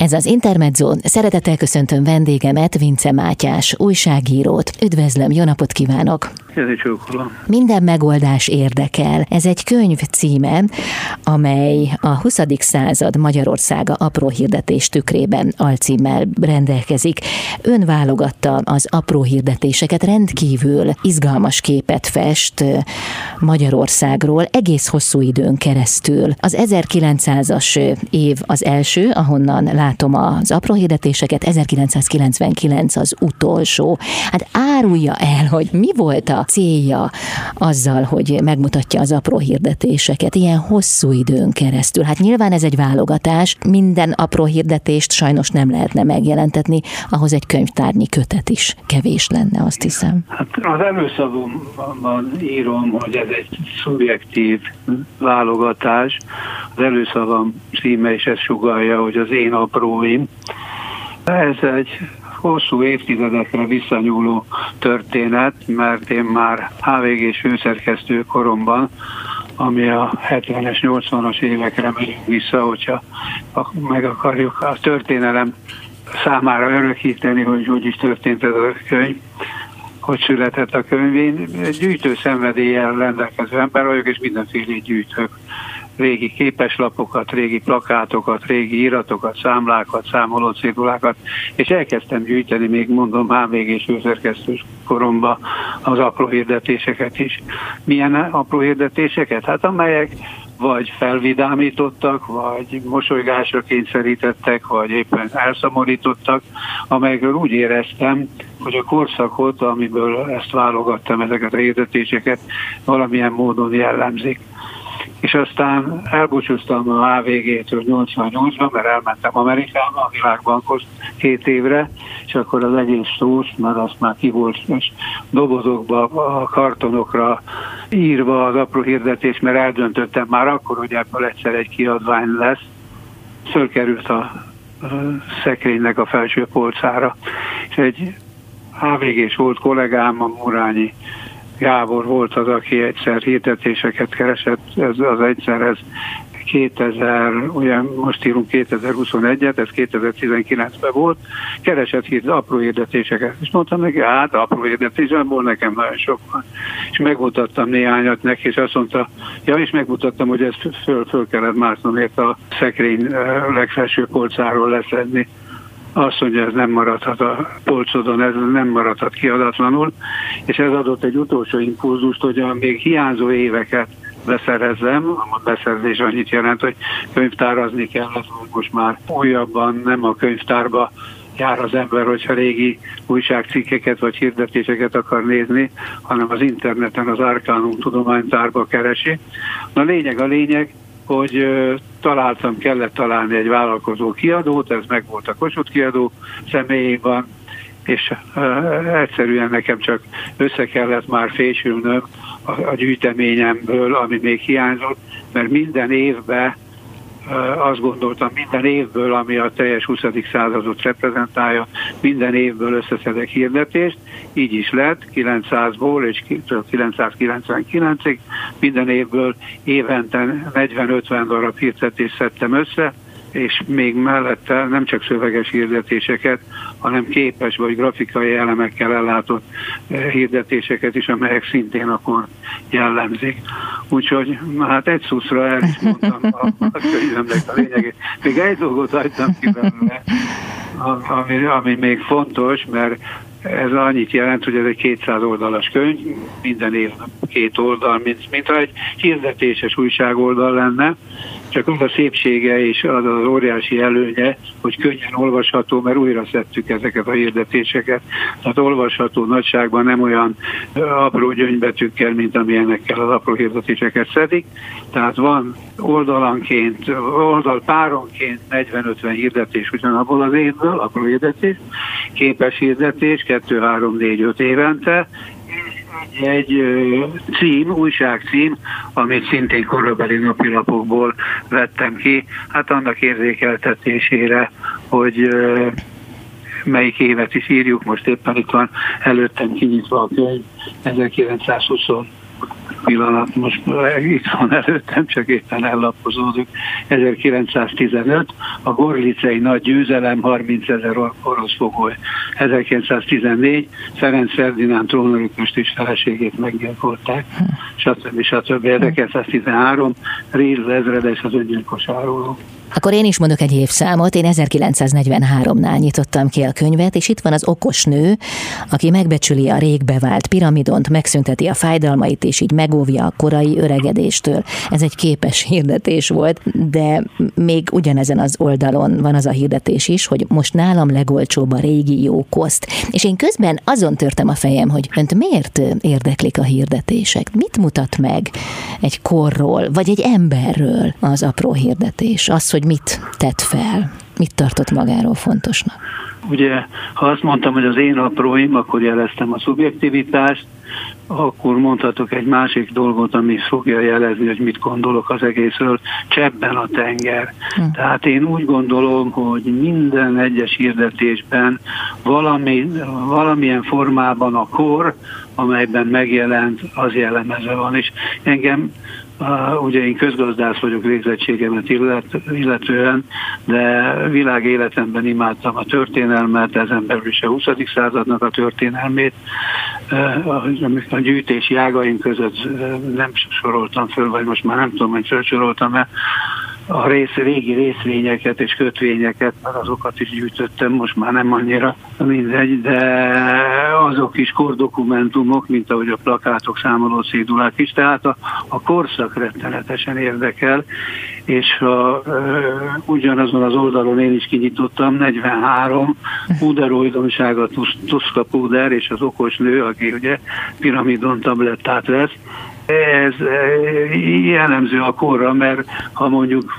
Ez az Intermezzo. Szeretettel köszöntöm vendégemet, Vince Mátyás, újságírót. Üdvözlöm, jó napot kívánok! Minden megoldás érdekel. Ez egy könyv címe, amely a 20. század Magyarországa apró hirdetés tükrében alcímmel rendelkezik. Ön válogatta az apró hirdetéseket, rendkívül izgalmas képet fest Magyarországról egész hosszú időn keresztül. Az 1900-as év az első, ahonnan látom az apró hirdetéseket, 1999 az utolsó. Hát árulja el, hogy mi volt a célja azzal, hogy megmutatja az apró hirdetéseket ilyen hosszú időn keresztül. Hát nyilván ez egy válogatás, minden apró hirdetést sajnos nem lehetne megjelentetni, ahhoz egy könyvtárnyi kötet is kevés lenne, azt hiszem. Hát az előszavomban írom, hogy ez egy szubjektív válogatás. Az előszavam címe is ezt sugalja, hogy az én apróim. Ez egy hosszú évtizedekre visszanyúló történet, mert én már HVG-s főszerkesztő koromban ami a 70-es, 80-as évekre megyünk vissza, hogyha meg akarjuk a történelem számára örökíteni, hogy hogy is történt ez a könyv, hogy született a könyv. Én gyűjtő szenvedéllyel rendelkező ember vagyok, és mindenféle gyűjtök régi képeslapokat, régi plakátokat, régi iratokat, számlákat, számolócédulákat, és elkezdtem gyűjteni, még mondom, HVG és főszerkesztős koromba az apró hirdetéseket is. Milyen apró hirdetéseket? Hát amelyek vagy felvidámítottak, vagy mosolygásra kényszerítettek, vagy éppen elszomorítottak, amelyekről úgy éreztem, hogy a korszakot, amiből ezt válogattam, ezeket a hirdetéseket valamilyen módon jellemzik és aztán elbúcsúztam a AVG-től 88-ban, mert elmentem Amerikába, a világbankhoz két évre, és akkor az egész szós, mert azt már ki volt és dobozokba, a kartonokra írva az apró hirdetés, mert eldöntöttem már akkor, hogy ebből egyszer egy kiadvány lesz. Fölkerült a szekrénynek a felső polcára, és egy HVG-s volt kollégám, a Murányi Gábor volt az, aki egyszer hirdetéseket keresett, ez az egyszer, ez 2000, ugye most írunk 2021-et, ez 2019-ben volt, keresett hírt, apró hirdetéseket. És mondtam neki, hát apró hirdetésben nekem nagyon sok van. És megmutattam néhányat neki, és azt mondta, ja, és megmutattam, hogy ezt föl, föl kellett másznom, ért a szekrény legfelső polcáról leszedni azt mondja, ez nem maradhat a polcodon, ez nem maradhat kiadatlanul, és ez adott egy utolsó impulzust, hogy a még hiányzó éveket beszerezzem, a beszerzés annyit jelent, hogy könyvtárazni kellett, most már újabban nem a könyvtárba jár az ember, hogyha régi újságcikkeket vagy hirdetéseket akar nézni, hanem az interneten az Arcanum tudománytárba keresi. Na lényeg a lényeg, hogy találtam, kellett találni egy vállalkozó kiadót, ez meg volt a Kossuth kiadó személyében, és egyszerűen nekem csak össze kellett már fésülnöm a, a gyűjteményemből, ami még hiányzott, mert minden évben azt gondoltam, minden évből, ami a teljes 20. századot reprezentálja, minden évből összeszedek hirdetést, így is lett, 900-ból és 999-ig, minden évből évente 40-50 darab hirdetést szedtem össze, és még mellette nem csak szöveges hirdetéseket, hanem képes vagy grafikai elemekkel ellátott eh, hirdetéseket is, amelyek szintén akkor jellemzik. Úgyhogy hát egy szuszra el is mondtam a, a könyvemnek a lényegét. Még egy dolgot hagytam ki belőle, ami, ami még fontos, mert ez annyit jelent, hogy ez egy 200 oldalas könyv, minden év két oldal, mint, mint egy hirdetéses újságoldal lenne, csak az a szépsége és az az óriási előnye, hogy könnyen olvasható, mert újra szedtük ezeket a hirdetéseket. Tehát olvasható nagyságban nem olyan apró gyöngybetűkkel, mint amilyenekkel az apró hirdetéseket szedik. Tehát van oldalanként, oldal páronként 40-50 hirdetés ugyanabból az évből, apró hirdetés, képes hirdetés 2-3-4-5 évente, egy cím, újságcím, amit szintén korabeli napilapokból vettem ki, hát annak érzékeltetésére, hogy melyik évet is írjuk, most éppen itt van előttem kinyitva a könyv, 1920 pillanat most itt van előttem, csak éppen ellapozódunk. 1915, a Gorlicei nagy győzelem, 30 ezer orosz fogoly. 1914, Ferenc Ferdinánd trónörököst és feleségét meggyilkolták, stb. stb. 1913, Réz ezredes az öngyilkos áruló. Akkor én is mondok egy évszámot. Én 1943-nál nyitottam ki a könyvet, és itt van az okos nő, aki megbecsüli a rég bevált piramidont, megszünteti a fájdalmait, és így megóvja a korai öregedéstől. Ez egy képes hirdetés volt, de még ugyanezen az oldalon van az a hirdetés is, hogy most nálam legolcsóbb a régi jó koszt. És én közben azon törtem a fejem, hogy önt miért érdeklik a hirdetések? Mit mutat meg egy korról, vagy egy emberről az apró hirdetés? Az, hogy hogy mit tett fel, mit tartott magáról fontosnak? Ugye, ha azt mondtam, hogy az én apróim, akkor jeleztem a szubjektivitást, akkor mondhatok egy másik dolgot, ami fogja jelezni, hogy mit gondolok az egészről, csebben a tenger. Hm. Tehát én úgy gondolom, hogy minden egyes hirdetésben valami, valamilyen formában a kor, amelyben megjelent, az jellemezve van. És engem ugye én közgazdász vagyok végzettségemet illet, illetően, de világ életemben imádtam a történelmet, ezen belül is a 20. századnak a történelmét. A gyűjtési ágaim között nem soroltam föl, vagy most már nem tudom, hogy felsoroltam-e, a rész, régi részvényeket és kötvényeket, mert azokat is gyűjtöttem, most már nem annyira mindegy, de azok is kordokumentumok, mint ahogy a plakátok, számoló szédulák is, tehát a, a korszak rettenetesen érdekel, és a, ö, ugyanazon az oldalon én is kinyitottam, 43, puderoidomsága Tuszka Puder és az okos nő, aki ugye piramidon tablettát vesz, ez eh, jellemző a korra, mert ha mondjuk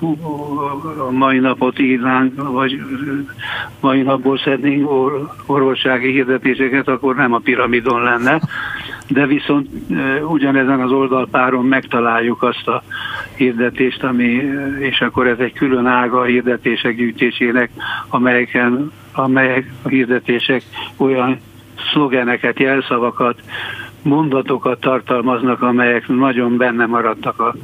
a mai napot írnánk, vagy mai napból szednénk orvossági hirdetéseket, akkor nem a piramidon lenne, de viszont eh, ugyanezen az oldalpáron megtaláljuk azt a hirdetést, ami, és akkor ez egy külön ága a hirdetések gyűjtésének, amelyeken, amelyek a hirdetések olyan szlogeneket, jelszavakat, mondatokat tartalmaznak, amelyek nagyon benne maradtak a,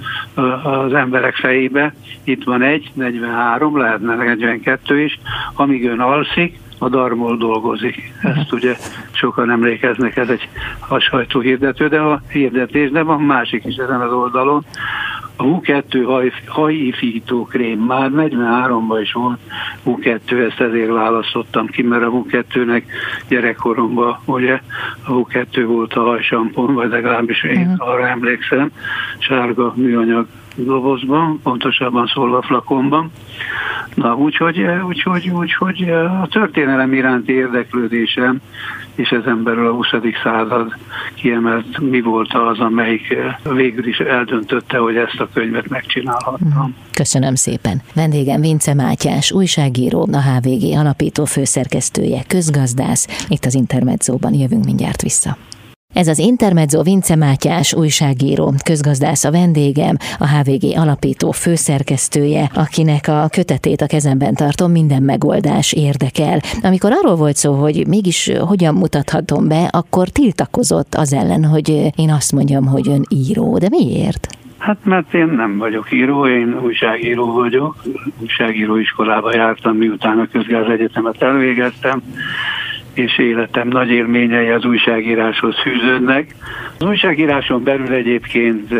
a, az emberek fejébe. Itt van egy, 43, lehetne 42 is, amíg ön alszik, a darmol dolgozik. Ezt ugye sokan emlékeznek, ez egy hasajtó hirdető, de a hirdetés, de van másik is ezen az oldalon, a U2 haj, hajifító krém már 43-ban is volt U2, ezt ezért választottam ki, mert a U2-nek gyerekkoromban ugye a U2 volt a hajsampon, vagy legalábbis én uh-huh. arra emlékszem, sárga műanyag dobozban, pontosabban szólva flakonban. Na, úgyhogy, úgyhogy, úgyhogy a történelem iránti érdeklődésem és ezen belül a 20. század kiemelt mi volt az, amelyik eh, végül is eldöntötte, hogy ezt a könyvet megcsinálhattam. Mhm. Köszönöm szépen. Vendégem Vince Mátyás, újságíró, a HVG alapító főszerkesztője, közgazdász. Itt az Intermedzóban jövünk mindjárt vissza. Ez az Intermezzo Vince Mátyás újságíró, közgazdász a vendégem, a HVG alapító főszerkesztője, akinek a kötetét a kezemben tartom, minden megoldás érdekel. Amikor arról volt szó, hogy mégis hogyan mutathatom be, akkor tiltakozott az ellen, hogy én azt mondjam, hogy ön író. De miért? Hát mert én nem vagyok író, én újságíró vagyok. Újságíró iskolába jártam, miután a közgáz egyetemet elvégeztem és életem nagy élményei az újságíráshoz fűződnek. Az újságíráson belül egyébként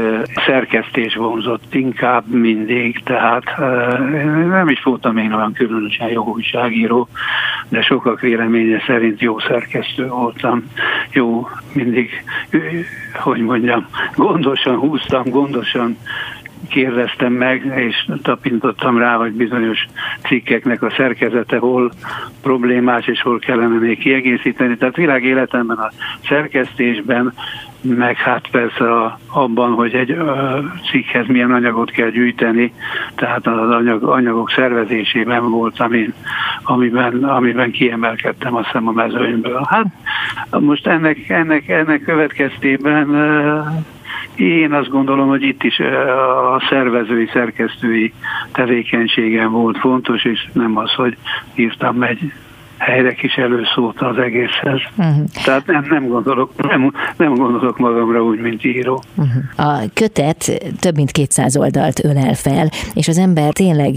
szerkesztés vonzott inkább mindig, tehát nem is voltam én olyan különösen jó újságíró, de sokak véleménye szerint jó szerkesztő voltam, jó mindig, hogy mondjam, gondosan húztam, gondosan kérdeztem meg, és tapintottam rá, hogy bizonyos cikkeknek a szerkezete hol problémás, és hol kellene még kiegészíteni. Tehát világ életemben a szerkesztésben, meg hát persze a, abban, hogy egy ö, cikkhez milyen anyagot kell gyűjteni, tehát az anyag, anyagok szervezésében voltam én, amiben, amiben kiemelkedtem azt hiszem a mezőnyből. Hát most ennek, ennek, ennek következtében én azt gondolom, hogy itt is a szervezői, szerkesztői tevékenységem volt fontos, és nem az, hogy írtam egy helyre kis előszót az egészhez. Uh-huh. Tehát nem, nem, gondolok, nem, nem gondolok magamra úgy, mint író. Uh-huh. A kötet több mint 200 oldalt ölel fel, és az ember tényleg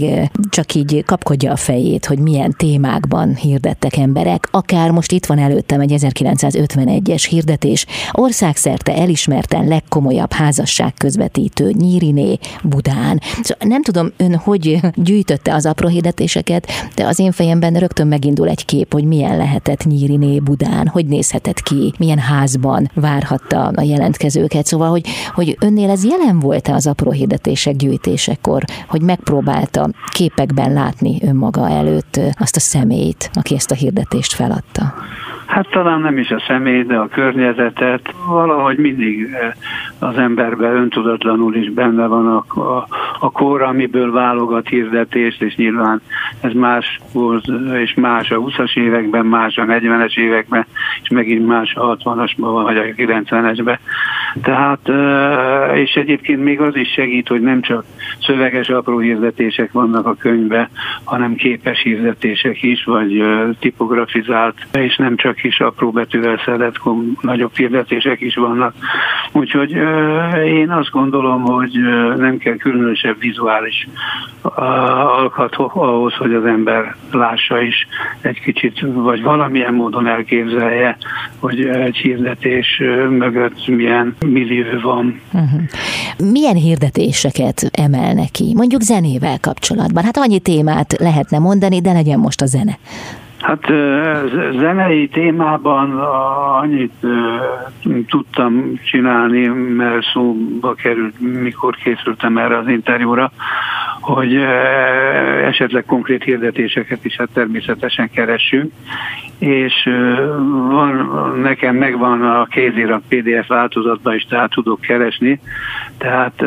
csak így kapkodja a fejét, hogy milyen témákban hirdettek emberek. Akár most itt van előttem egy 1951-es hirdetés, országszerte elismerten legkomolyabb házasság közvetítő Nyíriné Budán. Szóval nem tudom ön, hogy gyűjtötte az apró hirdetéseket, de az én fejemben rögtön megindul egy kép, hogy milyen lehetett Nyíriné Budán, hogy nézhetett ki, milyen házban várhatta a jelentkezőket. Szóval, hogy, hogy önnél ez jelen volt-e az apró hirdetések gyűjtésekor, hogy megpróbálta képekben látni önmaga előtt azt a személyt, aki ezt a hirdetést feladta? Hát talán nem is a személy, de a környezetet. Valahogy mindig eh, az emberben öntudatlanul is benne van a, a, a kor, amiből válogat hirdetést, és nyilván ez más volt, és más a 20-as években, más a 40-es években, és megint más a 60-asban, vagy a 90-esben. Tehát, eh, és egyébként még az is segít, hogy nem csak szöveges apró hirdetések vannak a könyvben, hanem képes hirdetések is, vagy tipografizált, és nem csak kis apró betűvel szedett nagyobb hirdetések is vannak. Úgyhogy én azt gondolom, hogy nem kell különösebb vizuális alkat ahhoz, hogy az ember lássa is egy kicsit, vagy valamilyen módon elképzelje, hogy egy hirdetés mögött milyen millió van. Uh-huh. Milyen hirdetéseket emelnek ki? Mondjuk zenével kapcsolatban. Hát annyi témát lehetne mondani, de legyen most a zene. Hát zenei témában annyit tudtam csinálni, mert szóba került, mikor készültem erre az interjúra, hogy esetleg konkrét hirdetéseket is hát természetesen keressünk, és van, nekem megvan a kézirat PDF változatban is, tehát tudok keresni, tehát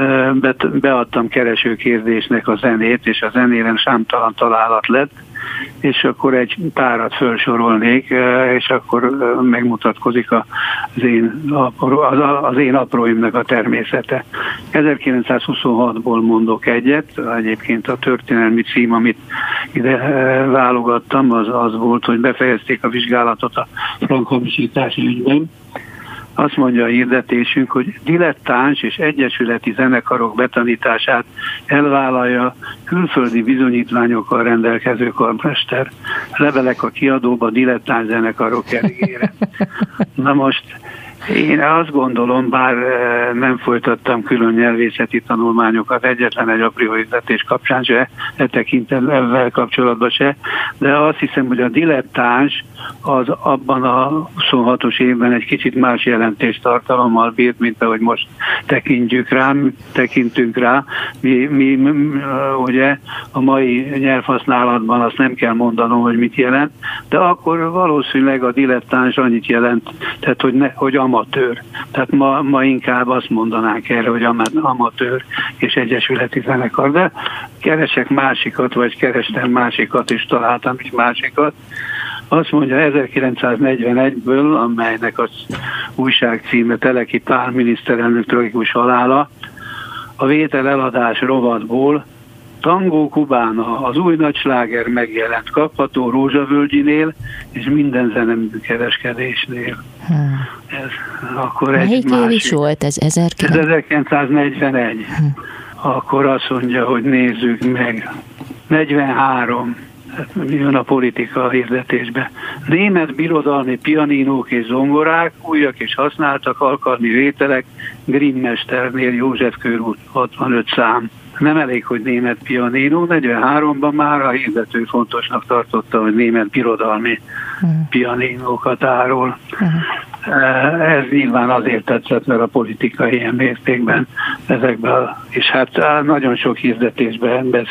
beadtam keresőkérdésnek a zenét, és a zenére számtalan találat lett, és akkor egy párat felsorolnék, és akkor megmutatkozik az én, az, az én apróimnak a természete. 1926-ból mondok egyet, egyébként a történelmi cím, amit ide válogattam, az az volt, hogy befejezték a vizsgálatot a frankhamisítási ügyben, azt mondja a hirdetésünk, hogy dilettáns és egyesületi zenekarok betanítását elvállalja külföldi bizonyítványokkal rendelkező karmester. Levelek a kiadóba dilettáns zenekarok elégére. Na most én azt gondolom, bár nem folytattam külön nyelvészeti tanulmányokat egyetlen egy apriorizetés kapcsán se, e tekintetben kapcsolatban se, de azt hiszem, hogy a dilettáns az abban a 26-os évben egy kicsit más jelentést tartalommal bírt, mint ahogy most tekintjük rá, tekintünk rá. Mi, mi, mi ugye a mai nyelvhasználatban azt nem kell mondanom, hogy mit jelent, de akkor valószínűleg a dilettáns annyit jelent, tehát hogy, ne, hogy amatőr. Tehát ma, ma inkább azt mondanánk erre, hogy amatőr és egyesületi zenekar, de keresek másikat, vagy kerestem másikat, és találtam is másikat. Azt mondja 1941-ből, amelynek az újság címe Teleki Pál miniszterelnök tragikus halála, a vétel eladás rovatból Tangó Kubána, az új nagysláger megjelent, kapható Rózsavölgyinél és minden zenemű kereskedésnél. Hmm. Ez, akkor Melyik év is volt ez? 1941. Hmm. Akkor azt mondja, hogy nézzük meg. 43 mi jön a politika a hirdetésbe. Német birodalmi pianinók és zongorák, újak és használtak alkalmi vételek, Grimmmesternél József körút 65 szám. Nem elég, hogy német pianino, 43-ban már a hirdető fontosnak tartotta, hogy német birodalmi uh-huh. pianinókat árul. Uh-huh. Ez nyilván azért tetszett, mert a politika ilyen mértékben ezekben, és hát nagyon sok hirdetésben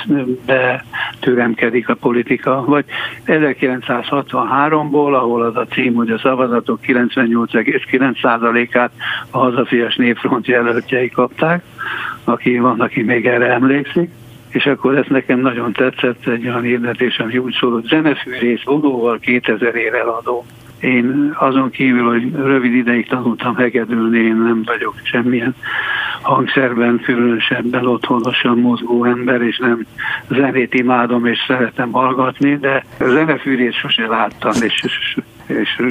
betüremkedik a politika, vagy 1963-ból, ahol az a cím, hogy a szavazatok 98,9%-át a hazafias népfront jelöltjei kapták, aki van, aki még erre emlékszik, és akkor ez nekem nagyon tetszett, egy olyan hirdetés, ami úgy szól, hogy zenefűrész vonóval 2000 ér eladó. Én azon kívül, hogy rövid ideig tanultam hegedülni, én nem vagyok semmilyen hangszerben különösebben otthonosan mozgó ember, és nem zenét imádom és szeretem hallgatni, de zenefűrét sose láttam, és és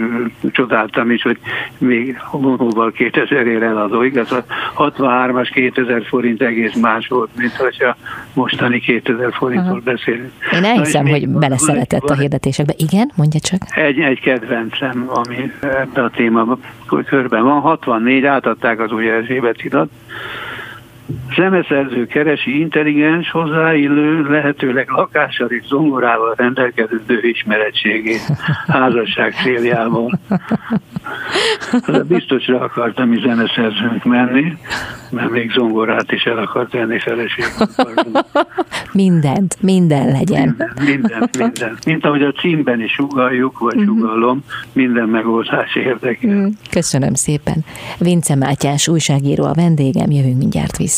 csodáltam is, hogy még vonóval 2000 ér eladó, igaz? A 63-as 2000 forint egész más volt, mint hogyha mostani 2000 forintról beszélünk. Én elhiszem, hogy beleszeretett a hirdetésekbe. Igen, mondja csak. Egy, egy kedvencem, ami ebben a témában körben van. 64 átadták az új Erzsébet irat, Zeneszerző keresi intelligens, hozzáillő, lehetőleg lakással és zongorával rendelkező ismeretségét házasság céljából. Biztosra akartam is zeneszerzőnk menni, mert még zongorát is el akart venni feleség. mindent, minden legyen. Minden, minden, minden. Mint ahogy a címben is sugaljuk, vagy uh-huh. sugallom, minden megoldás érdekel. Mm, köszönöm szépen. Vince Mátyás újságíró a vendégem, jövünk mindjárt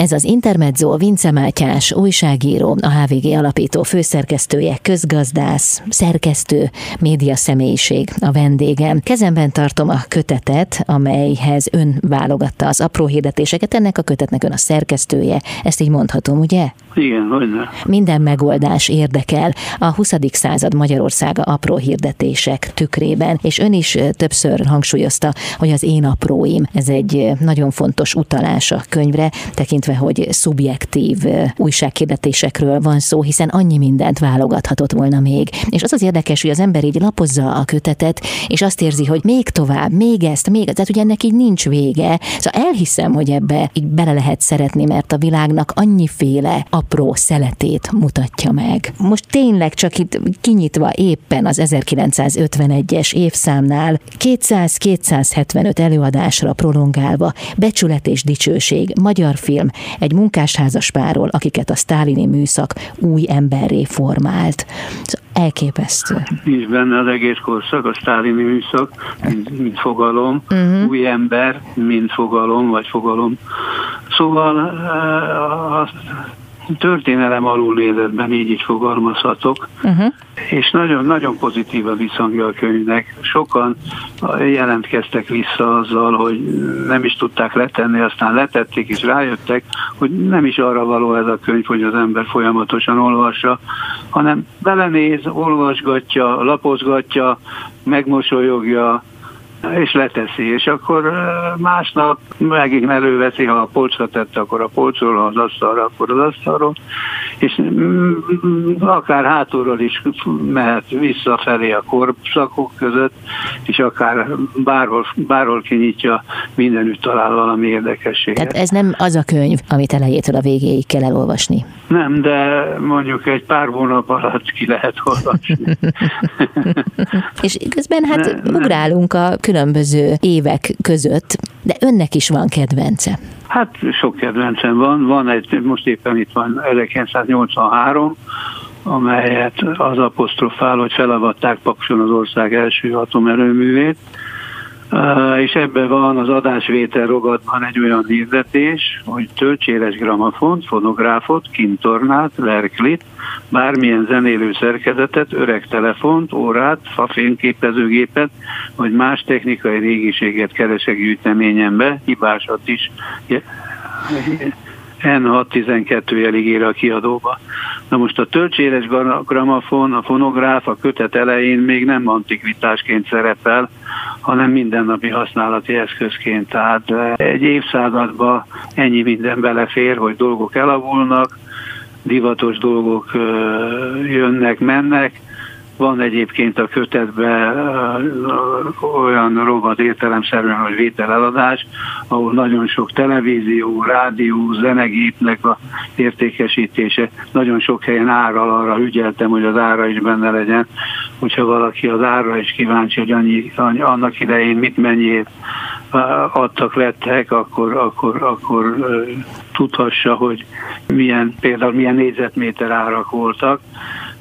Ez az Intermezzo Vince Mátyás, újságíró, a HVG alapító főszerkesztője, közgazdász, szerkesztő, média személyiség, a vendégem. Kezemben tartom a kötetet, amelyhez ön válogatta az apró hirdetéseket, ennek a kötetnek ön a szerkesztője, ezt így mondhatom, ugye? Igen, hogyne. Minden megoldás érdekel a 20. század Magyarországa apró hirdetések tükrében, és ön is többször hangsúlyozta, hogy az én apróim, ez egy nagyon fontos utalás a könyvre, tekintve illetve hogy szubjektív újsághirdetésekről van szó, hiszen annyi mindent válogathatott volna még. És az az érdekes, hogy az ember így lapozza a kötetet, és azt érzi, hogy még tovább, még ezt, még, tehát ugye ennek így nincs vége. Szóval elhiszem, hogy ebbe így bele lehet szeretni, mert a világnak annyiféle apró szeletét mutatja meg. Most tényleg csak itt kinyitva éppen az 1951-es évszámnál 200-275 előadásra prolongálva, becsület és dicsőség, magyar film, egy munkásházas párról, akiket a sztálini műszak új emberré formált. Szóval elképesztő. Nincs benne az egész korszak, a sztálini műszak, mint, mint fogalom, uh-huh. új ember, mint fogalom, vagy fogalom. Szóval eh, azt történelem nézetben így is fogalmazhatok, uh-huh. és nagyon, nagyon pozitív a visszhangja a könyvnek. Sokan jelentkeztek vissza azzal, hogy nem is tudták letenni, aztán letették, és rájöttek, hogy nem is arra való ez a könyv, hogy az ember folyamatosan olvassa, hanem belenéz, olvasgatja, lapozgatja, megmosolyogja, és leteszi, és akkor másnap megint előveszi, ha a polcra tette, akkor a polcról, ha az asztalra, akkor az asztalról, és mm, akár hátulról is mehet visszafelé a korszakok között, és akár bárhol, bárhol kinyitja, mindenütt talál valami érdekességet. Tehát ez nem az a könyv, amit elejétől a végéig kell elolvasni? Nem, de mondjuk egy pár hónap alatt ki lehet olvasni. és közben hát ne, ugrálunk a különböző évek között, de önnek is van kedvence. Hát sok kedvencem van. Van egy, most éppen itt van 1983, amelyet az apostrofál, hogy felavatták Pakson az ország első atomerőművét, és ebben van az adásvétel rogatban egy olyan hirdetés, hogy töltséres gramafont, fonográfot, kintornát, verklit, bármilyen zenélő szerkezetet, öreg telefont, órát, fafényképezőgépet, vagy más technikai régiséget keresek gyűjteményembe, hibásat is N612 jelig ér a kiadóba. Na most a töltséres gramafon, a fonográf a kötet elején még nem antikvitásként szerepel, hanem mindennapi használati eszközként. Tehát eh, egy évszázadban ennyi minden belefér, hogy dolgok elavulnak, divatos dolgok jönnek, mennek, van egyébként a kötetben olyan rovat értelemszerűen, hogy vételeladás, ahol nagyon sok televízió, rádió, zenegépnek a értékesítése, nagyon sok helyen árral arra ügyeltem, hogy az ára is benne legyen, hogyha valaki az ára is kíváncsi, hogy annyi, annak idején mit mennyiért adtak, lettek, akkor, akkor, akkor tudhassa, hogy milyen, például milyen négyzetméter árak voltak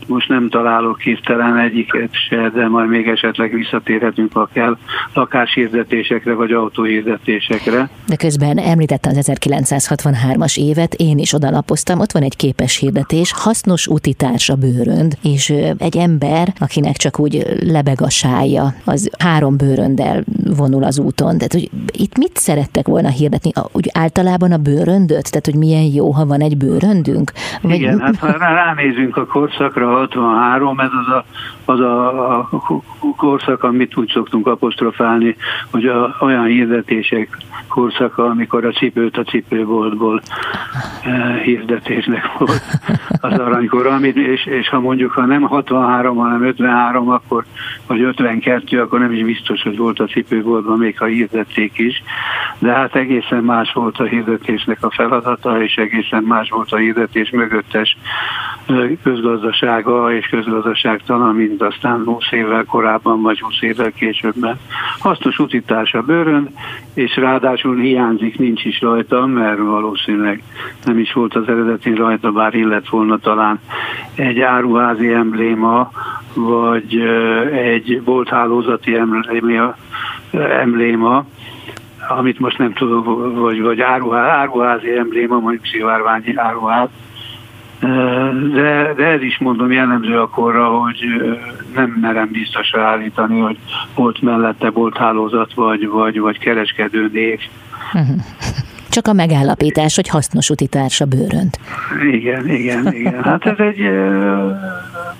most nem találok hirtelen egyiket se, de majd még esetleg visszatérhetünk, ha kell, lakáshirdetésekre vagy autóhirdetésekre. De közben említette az 1963-as évet, én is odalapoztam, ott van egy képes hirdetés, hasznos utitárs a bőrönd, és egy ember, akinek csak úgy lebeg a sája, az három bőröndel vonul az úton. Tehát, hogy itt mit szerettek volna hirdetni? Úgy általában a bőröndöt? Tehát, hogy milyen jó, ha van egy bőröndünk? Vagy... Igen, hát ha ránézünk a korszakra, 63, ez az a, az a, korszak, amit úgy szoktunk apostrofálni, hogy a, olyan hirdetések korszaka, amikor a cipőt a cipőboltból eh, hirdetésnek volt az aranykor, amit, és, és ha mondjuk, ha nem 63, hanem 53, akkor, vagy 52, akkor nem is biztos, hogy volt a cipőboltban, még ha hirdették is, de hát egészen más volt a hirdetésnek a feladata, és egészen más volt a hirdetés mögöttes közgazdasága és közgazdaságtalan, mint aztán 20 évvel korábban, vagy 20 évvel későbben. Hasznos utítás a bőrön, és ráadásul hiányzik, nincs is rajta, mert valószínűleg nem is volt az eredeti rajta, bár illet volna talán egy áruházi embléma, vagy egy bolthálózati embléma, embléma amit most nem tudom, vagy, vagy áruházi embléma, mondjuk szivárványi áruház, de, de ez is mondom jellemző akkorra, hogy nem merem biztosra állítani, hogy volt mellette hálózat vagy, vagy, vagy kereskedő név. Csak a megállapítás, hogy hasznos utitárs a bőrönt. Igen, igen, igen. Hát ez egy,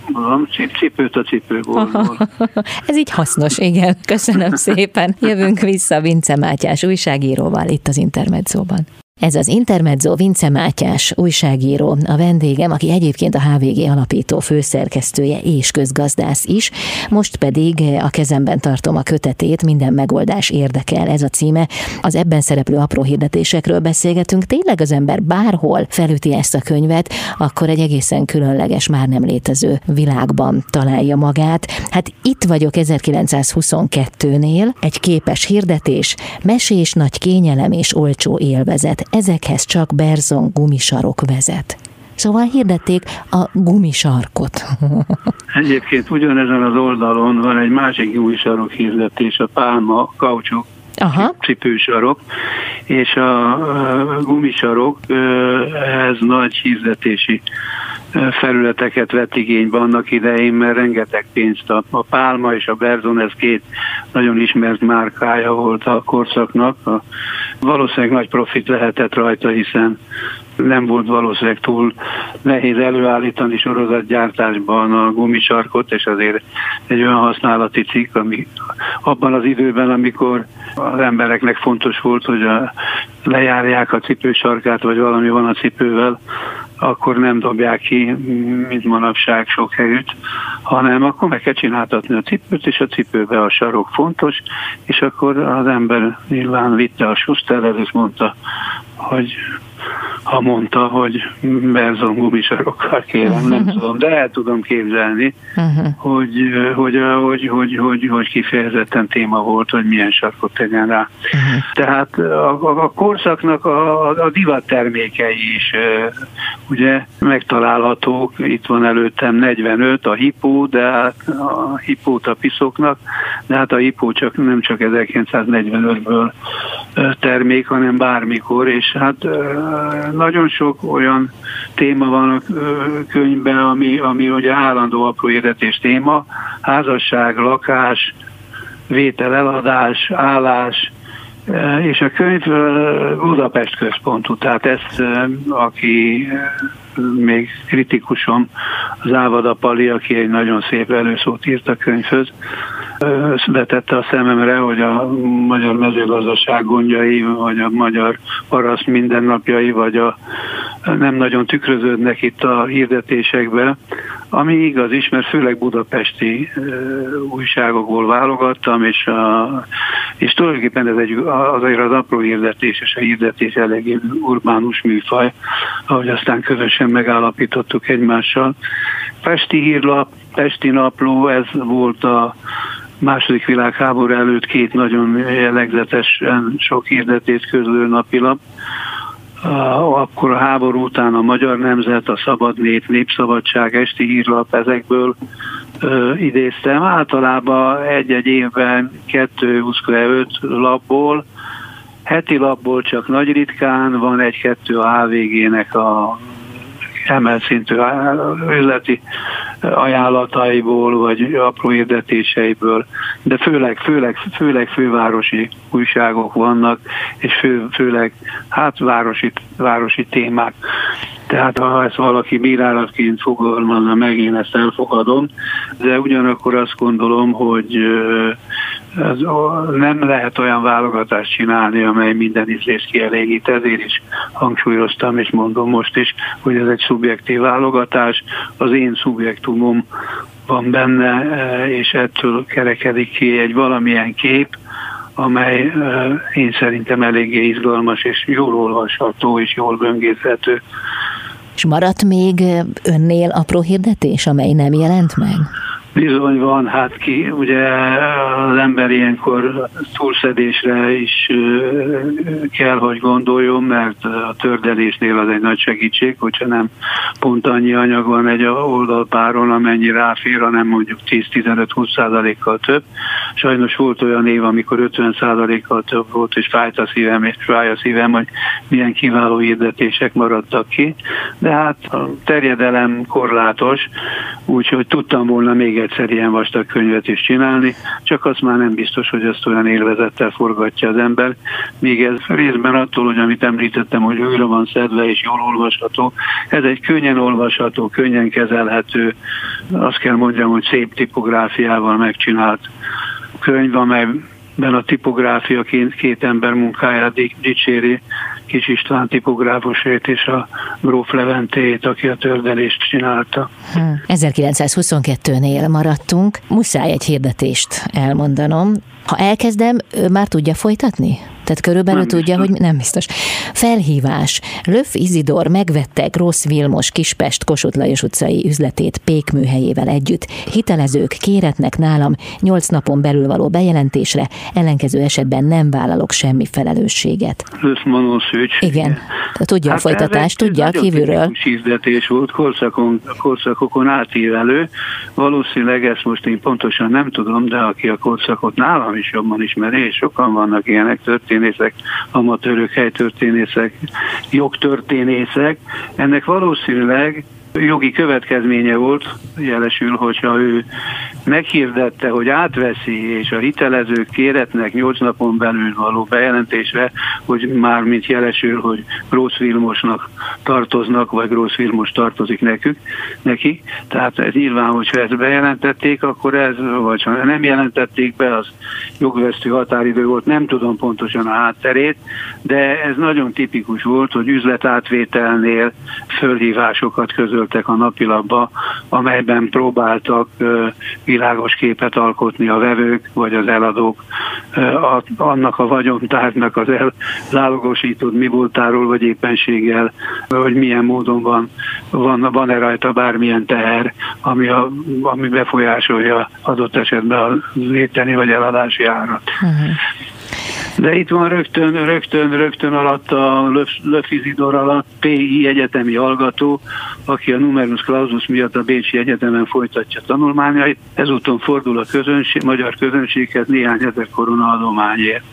mondom, cipőt a cipőból. ez így hasznos, igen. Köszönöm szépen. Jövünk vissza Vince Mátyás újságíróval itt az Intermedzóban. Ez az Intermezzo Vince Mátyás, újságíró, a vendégem, aki egyébként a HVG alapító főszerkesztője és közgazdász is, most pedig a kezemben tartom a kötetét, minden megoldás érdekel, ez a címe. Az ebben szereplő apró hirdetésekről beszélgetünk, tényleg az ember bárhol felüti ezt a könyvet, akkor egy egészen különleges, már nem létező világban találja magát. Hát itt vagyok 1922-nél, egy képes hirdetés, mesés nagy kényelem és olcsó élvezet ezekhez csak Berzon gumisarok vezet. Szóval hirdették a gumisarkot. Egyébként ugyanezen az oldalon van egy másik gumisarok hirdetés, a pálma kaucsuk Aha. cipősarok, és a gumisarok ez nagy hirdetési felületeket vett igénybe annak idején, mert rengeteg pénzt a, a Pálma és a Berzon, ez két nagyon ismert márkája volt a korszaknak. A, valószínűleg nagy profit lehetett rajta, hiszen nem volt valószínűleg túl nehéz előállítani sorozatgyártásban a gumisarkot, és azért egy olyan használati cikk, ami abban az időben, amikor az embereknek fontos volt, hogy a, lejárják a cipősarkát, vagy valami van a cipővel, akkor nem dobják ki, mint manapság sok helyütt, hanem akkor meg kell csináltatni a cipőt, és a cipőbe a sarok fontos, és akkor az ember nyilván vitte a suszterrel, és mondta, hogy ha mondta, hogy Berzon gumisarokkal kérem, nem tudom, de el tudom képzelni, uh-huh. hogy, hogy, hogy, hogy, hogy, hogy kifejezetten téma volt, hogy milyen sarkot tegyen rá. Uh-huh. Tehát a, a, a korszaknak a, a divat termékei is ugye megtalálhatók, itt van előttem 45 a hipó, de hát a hipót a piszoknak, de hát a hipó csak, nem csak 1945-ből termék, hanem bármikor, és hát nagyon sok olyan téma van a könyvben, ami, ami ugye állandó apró érdetés téma, házasság, lakás, vétel, eladás, állás, és a könyv Budapest központú, tehát ezt, aki még kritikusom, az Ávada Pali, aki egy nagyon szép előszót írt a könyvhöz, vetette a szememre, hogy a magyar mezőgazdaság gondjai, vagy a magyar paraszt mindennapjai, vagy a nem nagyon tükröződnek itt a hirdetésekbe, ami igaz is, mert főleg budapesti újságokból válogattam, és, a, és tulajdonképpen ez egy, azért az apró hirdetés és a hirdetés eléggé urbánus műfaj, ahogy aztán közösen megállapítottuk egymással. Pesti hírlap, Pesti napló, ez volt a második világháború előtt két nagyon jellegzetesen sok hirdetést közlő napilap. Akkor a háború után a Magyar Nemzet, a Szabad Nép, Népszabadság, Esti Hírlap, ezekből ö, idéztem. Általában egy-egy évben kettő, öt lapból, heti lapból csak nagy ritkán, van egy-kettő a HVG-nek a emelt szintű üzleti ajánlataiból, vagy apró érdetéseiből, de főleg, főleg, főleg fővárosi újságok vannak, és fő, főleg hát városi, városi témák. Tehát ha ezt valaki bírálatként fogalmazna meg, én ezt elfogadom, de ugyanakkor azt gondolom, hogy nem lehet olyan válogatást csinálni, amely minden ízlést kielégít, ezért is hangsúlyoztam, és mondom most is, hogy ez egy szubjektív válogatás, az én szubjektumom van benne, és ettől kerekedik ki egy valamilyen kép, amely én szerintem eléggé izgalmas és jól olvasható és jól böngészhető. És maradt még önnél apró hirdetés, amely nem jelent meg? Bizony van, hát ki, ugye az ember ilyenkor túlszedésre is kell, hogy gondoljon, mert a tördelésnél az egy nagy segítség, hogyha nem pont annyi anyag van egy oldalpáron, amennyi ráfér, hanem mondjuk 10-15-20 százalékkal több. Sajnos volt olyan év, amikor 50 százalékkal több volt, és fájt a szívem, és fáj a szívem, hogy milyen kiváló hirdetések maradtak ki. De hát a terjedelem korlátos, úgyhogy tudtam volna még egyszer ilyen vastag könyvet is csinálni, csak az már nem biztos, hogy azt olyan élvezettel forgatja az ember. Még ez részben attól, hogy amit említettem, hogy újra van szedve és jól olvasható, ez egy könnyen olvasható, könnyen kezelhető, azt kell mondjam, hogy szép tipográfiával megcsinált könyv, amelyben a tipográfia két ember munkáját dicséri, Kis István tipográfusét és a Gróf Leventét, aki a tördelést csinálta. 1922-nél hm. maradtunk. Muszáj egy hirdetést elmondanom. Ha elkezdem, ő már tudja folytatni? Tehát körülbelül nem tudja, biztos. hogy nem biztos. Felhívás. Löf Izidor megvette Grossz Vilmos Kispest Kossuth Lajos utcai üzletét pékműhelyével együtt. Hitelezők kéretnek nálam nyolc napon belül való bejelentésre, ellenkező esetben nem vállalok semmi felelősséget. Igen. Tudja hát a folytatást, tudja a kívülről. Hizdetés volt korszakon, korszakokon átívelő. Valószínűleg ezt most én pontosan nem tudom, de aki a korszakot nálam is jobban ismeri, és sokan vannak ilyenek történet történészek, amatőrök, helytörténészek, jogtörténészek. Ennek valószínűleg jogi következménye volt, jelesül, hogyha ő meghirdette, hogy átveszi, és a hitelezők kéretnek 8 napon belül való bejelentésre, hogy már mint jelesül, hogy Grósz Vilmosnak tartoznak, vagy Grósz Vilmos tartozik nekük, neki. Tehát ez nyilván, hogyha ezt bejelentették, akkor ez, vagy ha nem jelentették be, az jogvesztő határidő volt, nem tudom pontosan a hátterét, de ez nagyon tipikus volt, hogy üzletátvételnél fölhívásokat közöltek a napilapba, amelyben próbáltak világos képet alkotni a vevők vagy az eladók annak a vagyontárnak az elzálogosított mi voltáról vagy éppenséggel, hogy milyen módon van, van, van-e rajta bármilyen teher, ami, a, ami befolyásolja adott esetben a léteni vagy eladási árat. Uh-huh. De itt van rögtön, rögtön, rögtön alatt a Löfizidor alatt PI egyetemi hallgató, aki a numerus clausus miatt a Bécsi Egyetemen folytatja tanulmányait. Ezúton fordul a közönség, magyar közönséghez néhány ezer korona adományért.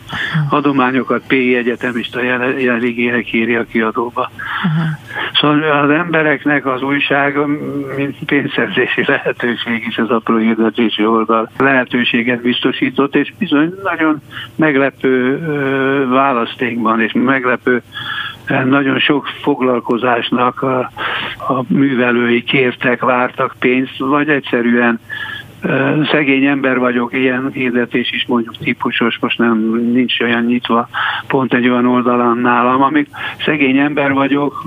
Adományokat PI egyetemista jelenlegére kéri a kiadóba. Szóval az embereknek az újság, mint pénzszerzési lehetőség is az apró hirdetési oldal lehetőséget biztosított, és bizony nagyon meglepő választékban és meglepő nagyon sok foglalkozásnak a, a művelői kértek, vártak pénzt, vagy egyszerűen szegény ember vagyok, ilyen hirdetés is mondjuk típusos, most nem nincs olyan nyitva pont egy olyan oldalán nálam, amik szegény ember vagyok,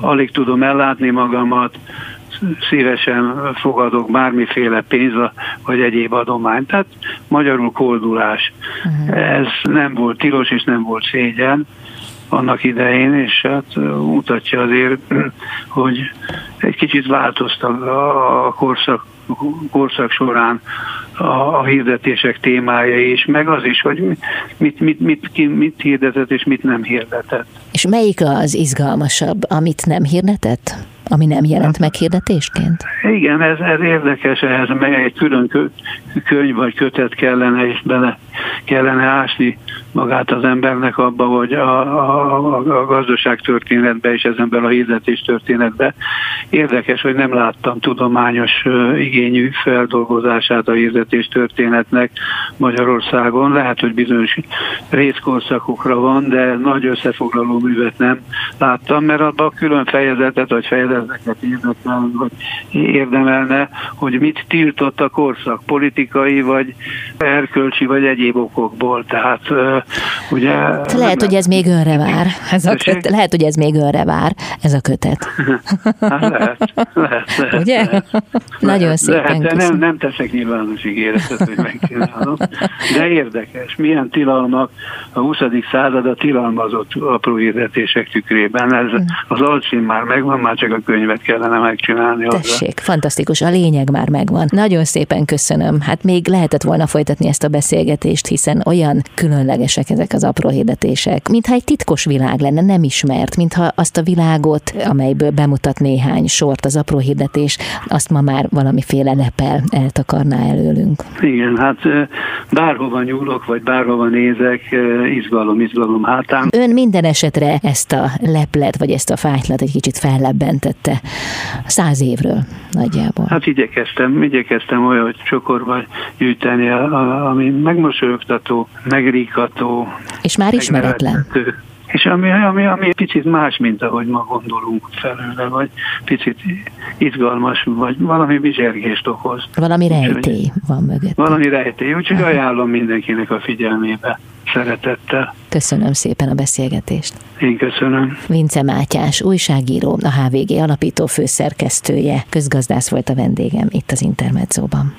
alig tudom ellátni magamat, szívesen fogadok bármiféle pénz vagy egyéb adományt. Tehát magyarul koldulás. Uh-huh. Ez nem volt tilos és nem volt szégyen. Annak idején, és hát mutatja azért, hogy egy kicsit változtak a korszak, korszak során a, a hirdetések témája is, meg az is, hogy mit, mit, mit, mit, mit hirdetett és mit nem hirdetett. És melyik az izgalmasabb, amit nem hirdetett? Ami nem jelent meg hirdetésként? Igen, ez, ez érdekes, ehhez meg egy külön könyv vagy kötet kellene, és bele kellene ásni magát az embernek abba, hogy a, a, a gazdaság történetbe és ezen belül a hirdetés történetbe. Érdekes, hogy nem láttam tudományos igényű feldolgozását a hirdetés történetnek Magyarországon. Lehet, hogy bizonyos részkorszakokra van, de nagy összefoglaló művet nem láttam, mert abban külön fejezetet vagy fejezeteket érdekel, vagy érdemelne, hogy mit tiltott a korszak, politikai, vagy erkölcsi, vagy egyéb okokból. Tehát ugye... Lehet, hogy ez még önre vár. Ez a kötet, lehet, hogy ez még önre vár, ez a kötet. Hát lehet, lehet, lehet. Ugye? Lehet, Nagyon szépen lehet, de nem, nem teszek nyilvános ígéretet, hogy megcsinálom. De érdekes, milyen tilalmak a 20. század a tilalmazott apró hirdetések tükrében. Ez, az alcím már megvan, már csak a könyvet kellene megcsinálni. Tessék, hozzá. fantasztikus, a lényeg már megvan. Nagyon szépen köszönöm. Hát még lehetett volna folytatni ezt a beszélgetést, hiszen olyan különlegesek ezek az apró hirdetések, mintha egy titkos világ lenne, nem ismert, mintha azt a világot, amelyből bemutat néhány sort az apró hirdetés, azt ma már valamiféle lepel eltakarná előlünk. Igen, hát bárhova nyúlok, vagy bárhova nézek, izgalom, izgalom hátán. Ön minden esetre ezt a leplet, vagy ezt a fájtlat egy kicsit fellebbentette száz évről nagyjából. Hát igyekeztem, igyekeztem olyan csokorba gyűjteni, ami megmosolyogtató, megríkató. És már ismeretlen. És ami, ami, ami picit más, mint ahogy ma gondolunk felőle, vagy picit izgalmas, vagy valami bizsergést okoz. Valami rejtély van mögött. Valami rejtély, úgyhogy ajánlom mindenkinek a figyelmébe szeretettel. Köszönöm szépen a beszélgetést. Én köszönöm. Vince Mátyás, újságíró, a HVG alapító főszerkesztője, közgazdász volt a vendégem itt az Intermedzóban.